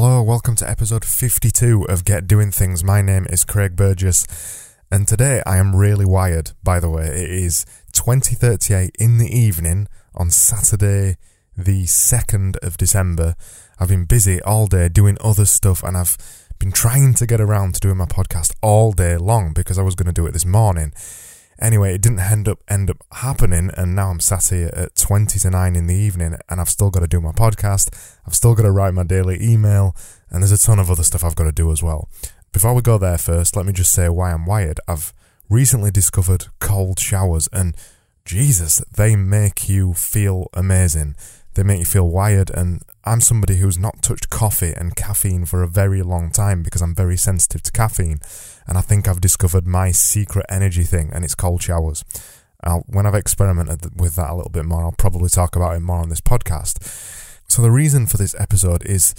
Hello, welcome to episode 52 of Get Doing Things. My name is Craig Burgess, and today I am really wired, by the way. It is 2038 in the evening on Saturday, the 2nd of December. I've been busy all day doing other stuff, and I've been trying to get around to doing my podcast all day long because I was going to do it this morning. Anyway, it didn't end up end up happening, and now I'm sat here at twenty to nine in the evening, and I've still got to do my podcast. I've still got to write my daily email, and there's a ton of other stuff I've got to do as well. Before we go there, first, let me just say why I'm wired. I've recently discovered cold showers, and Jesus, they make you feel amazing. They make you feel wired, and I'm somebody who's not touched coffee and caffeine for a very long time because I'm very sensitive to caffeine. And I think I've discovered my secret energy thing, and it's cold showers. I'll, when I've experimented with that a little bit more, I'll probably talk about it more on this podcast. So, the reason for this episode is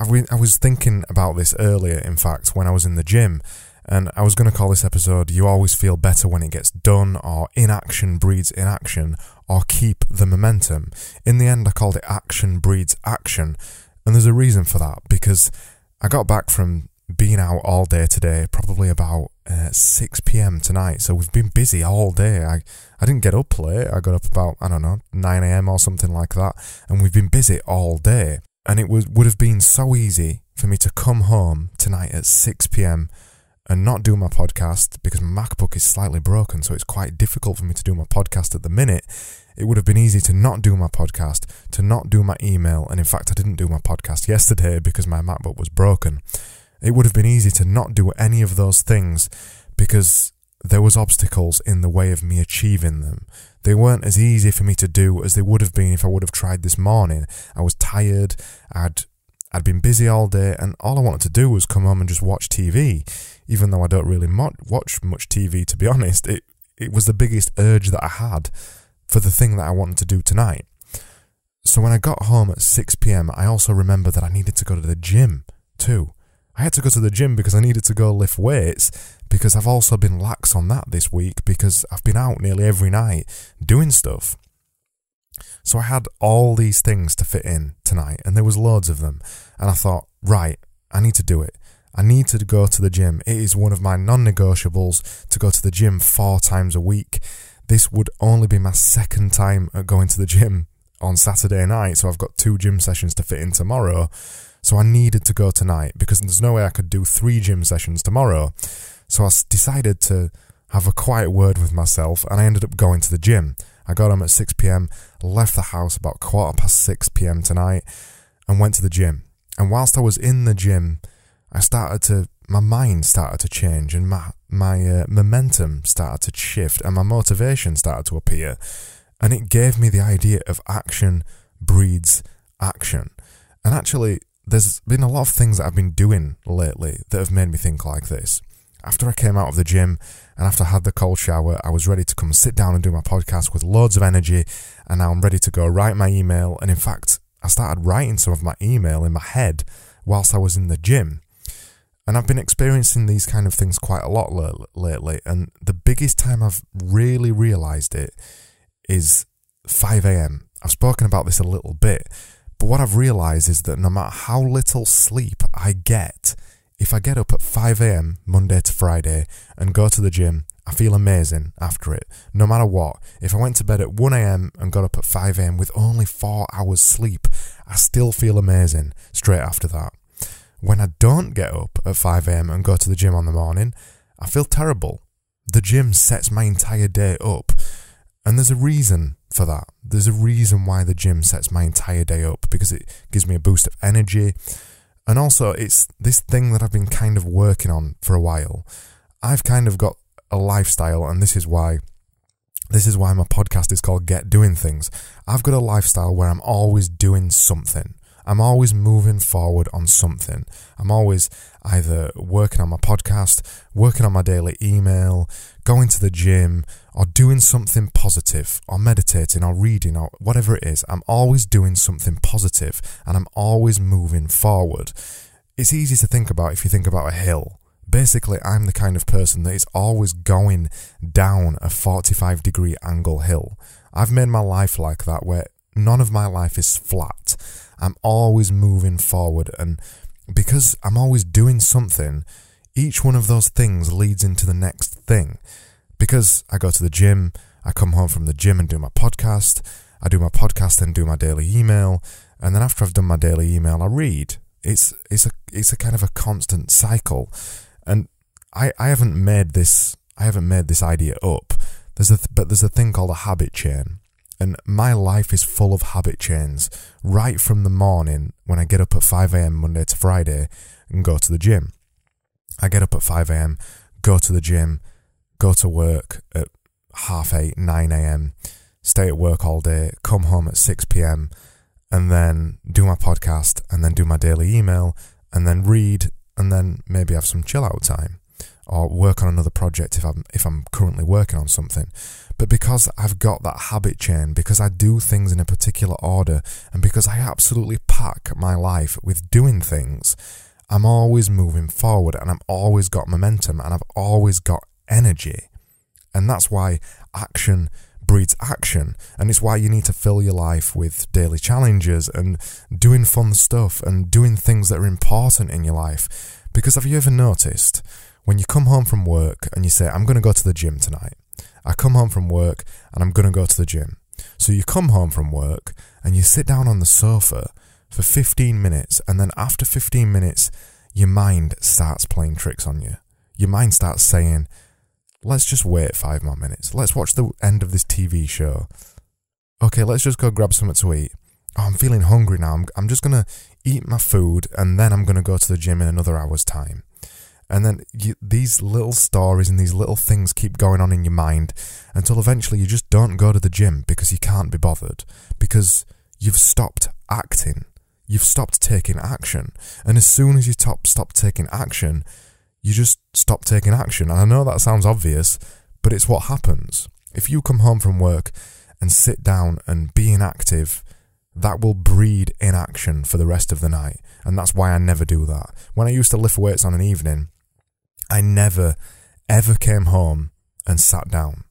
I was thinking about this earlier, in fact, when I was in the gym. And I was going to call this episode You Always Feel Better When It Gets Done, or Inaction Breeds Inaction, or Keep the Momentum. In the end, I called it Action Breeds Action. And there's a reason for that, because I got back from being out all day today, probably about uh, 6 p.m. tonight. So we've been busy all day. I, I didn't get up late. I got up about, I don't know, 9 a.m. or something like that. And we've been busy all day. And it was, would have been so easy for me to come home tonight at 6 p.m and not do my podcast because my MacBook is slightly broken, so it's quite difficult for me to do my podcast at the minute. It would have been easy to not do my podcast, to not do my email, and in fact, I didn't do my podcast yesterday because my MacBook was broken. It would have been easy to not do any of those things because there was obstacles in the way of me achieving them. They weren't as easy for me to do as they would have been if I would have tried this morning. I was tired, I'd I'd been busy all day, and all I wanted to do was come home and just watch TV even though I don't really mo- watch much TV, to be honest, it, it was the biggest urge that I had for the thing that I wanted to do tonight. So when I got home at 6 pm, I also remembered that I needed to go to the gym too. I had to go to the gym because I needed to go lift weights because I've also been lax on that this week because I've been out nearly every night doing stuff. So I had all these things to fit in tonight and there was loads of them and I thought, right, I need to do it. I need to go to the gym. It is one of my non negotiables to go to the gym four times a week. This would only be my second time at going to the gym on Saturday night, so I've got two gym sessions to fit in tomorrow. So I needed to go tonight because there's no way I could do three gym sessions tomorrow. So I decided to have a quiet word with myself and I ended up going to the gym. I got home at 6 pm, left the house about quarter past 6 pm tonight, and went to the gym. And whilst I was in the gym, I started to, my mind started to change and my, my uh, momentum started to shift and my motivation started to appear. And it gave me the idea of action breeds action. And actually, there's been a lot of things that I've been doing lately that have made me think like this. After I came out of the gym and after I had the cold shower, I was ready to come sit down and do my podcast with loads of energy. And now I'm ready to go write my email. And in fact, I started writing some of my email in my head whilst I was in the gym. And I've been experiencing these kind of things quite a lot lately. And the biggest time I've really realized it is 5 a.m. I've spoken about this a little bit, but what I've realized is that no matter how little sleep I get, if I get up at 5 a.m. Monday to Friday and go to the gym, I feel amazing after it, no matter what. If I went to bed at 1 a.m. and got up at 5 a.m. with only four hours sleep, I still feel amazing straight after that. When I don't get up at 5am and go to the gym on the morning, I feel terrible. The gym sets my entire day up. And there's a reason for that. There's a reason why the gym sets my entire day up because it gives me a boost of energy. And also, it's this thing that I've been kind of working on for a while. I've kind of got a lifestyle, and this is why. This is why my podcast is called Get Doing Things. I've got a lifestyle where I'm always doing something. I'm always moving forward on something. I'm always either working on my podcast, working on my daily email, going to the gym, or doing something positive, or meditating, or reading, or whatever it is. I'm always doing something positive and I'm always moving forward. It's easy to think about if you think about a hill. Basically, I'm the kind of person that is always going down a 45 degree angle hill. I've made my life like that where none of my life is flat. I'm always moving forward and because I'm always doing something, each one of those things leads into the next thing. Because I go to the gym, I come home from the gym and do my podcast, I do my podcast and do my daily email, and then after I've done my daily email, I read. It's it's a it's a kind of a constant cycle, and I I haven't made this I haven't made this idea up. There's a th- but there's a thing called a habit chain, and my life is full of habit chains. Right from the morning when I get up at five a.m. Monday to Friday and go to the gym, I get up at five a.m., go to the gym, go to work at half eight, nine a.m., stay at work all day, come home at six p.m and then do my podcast and then do my daily email and then read and then maybe have some chill out time or work on another project if I'm if I'm currently working on something. But because I've got that habit chain, because I do things in a particular order, and because I absolutely pack my life with doing things, I'm always moving forward and I've always got momentum and I've always got energy. And that's why action breeds action. And it's why you need to fill your life with daily challenges and doing fun stuff and doing things that are important in your life. Because have you ever noticed when you come home from work and you say, I'm going to go to the gym tonight? I come home from work and I'm going to go to the gym. So you come home from work and you sit down on the sofa for 15 minutes, and then after 15 minutes, your mind starts playing tricks on you. Your mind starts saying, let's just wait five more minutes. Let's watch the end of this TV show. Okay, let's just go grab something to eat. Oh, I'm feeling hungry now. I'm, I'm just going to eat my food and then I'm going to go to the gym in another hour's time. And then you, these little stories and these little things keep going on in your mind until eventually you just don't go to the gym because you can't be bothered, because you've stopped acting. You've stopped taking action. And as soon as you top, stop taking action, you just stop taking action. And I know that sounds obvious, but it's what happens. If you come home from work and sit down and be inactive, that will breed inaction for the rest of the night. And that's why I never do that. When I used to lift weights on an evening, I never, ever came home and sat down.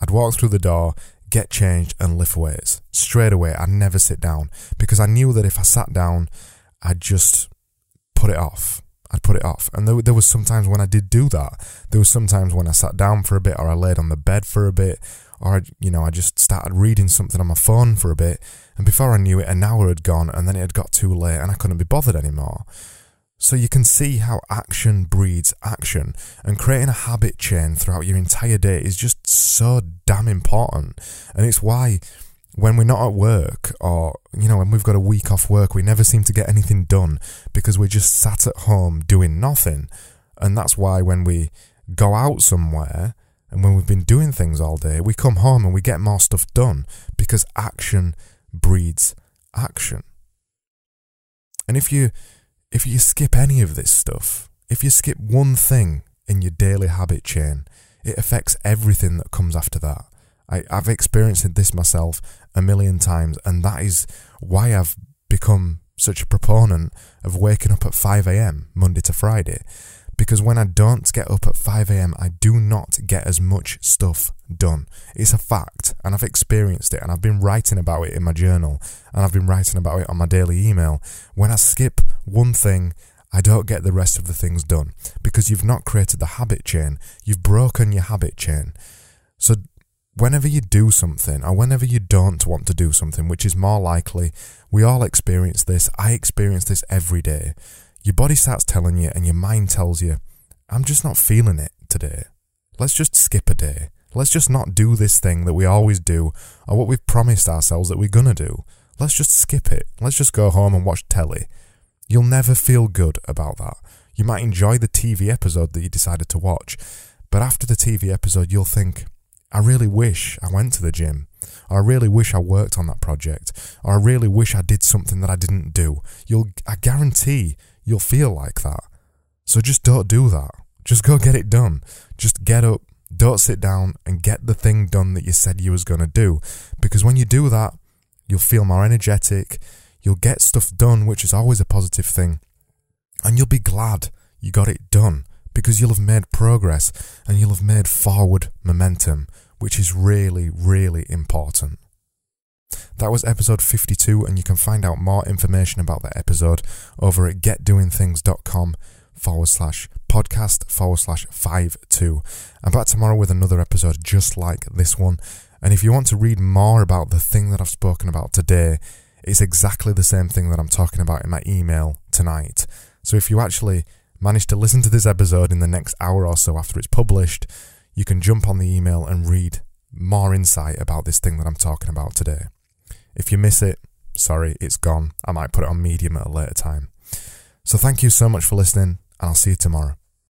I'd walk through the door, get changed, and lift weights. Straight away, I'd never sit down because I knew that if I sat down, I'd just put it off. I'd put it off. And there, there was sometimes when I did do that. There was sometimes when I sat down for a bit, or I laid on the bed for a bit, or I, you know, I just started reading something on my phone for a bit, and before I knew it, an hour had gone, and then it had got too late, and I couldn't be bothered anymore. So you can see how action breeds action, and creating a habit chain throughout your entire day is just so damn important, and it's why when we're not at work or you know when we've got a week off work we never seem to get anything done because we're just sat at home doing nothing. And that's why when we go out somewhere and when we've been doing things all day we come home and we get more stuff done because action breeds action. And if you if you skip any of this stuff if you skip one thing in your daily habit chain it affects everything that comes after that I, I've experienced this myself a million times, and that is why I've become such a proponent of waking up at 5 a.m. Monday to Friday. Because when I don't get up at 5 a.m., I do not get as much stuff done. It's a fact, and I've experienced it, and I've been writing about it in my journal, and I've been writing about it on my daily email. When I skip one thing, I don't get the rest of the things done because you've not created the habit chain. You've broken your habit chain. So whenever you do something or whenever you don't want to do something, which is more likely, we all experience this. I experience this every day. Your body starts telling you, and your mind tells you, I'm just not feeling it today. Let's just skip a day. Let's just not do this thing that we always do or what we've promised ourselves that we're to do. Let's just skip it. Let's just go home and watch telly. You'll never feel good about that. You might enjoy the TV episode that you decided to watch, but after the TV episode, you'll think, I really wish I went to the gym. Or I really wish I worked on that project. Or I really wish I did something that I didn't do. You'll, I guarantee you'll feel like that. So just don't do that. Just go get it done. Just get up, don't sit down and get the thing done that you said you was going to do. Because when you do that, you'll feel more energetic. You'll get stuff done, which is always a positive thing. And you'll be glad you got it done because you'll have made progress and you'll have made forward momentum, which is really, really important. That was episode 52, and you can find out more information about that episode over at getdoingthings.com forward slash podcast forward slash five two. I'm back tomorrow with another episode just like this one. And if you want to read more about the thing that I've spoken about today, it's exactly the same thing that I'm talking about in my email tonight. So if you actually manage to listen to this episode in the next hour or so after it's published, you can jump on the email and read more insight about this thing that I'm talking about today. If you miss it, sorry, it's gone. I might put it on Medium at a later time. So thank you so much for listening, and I'll see you tomorrow.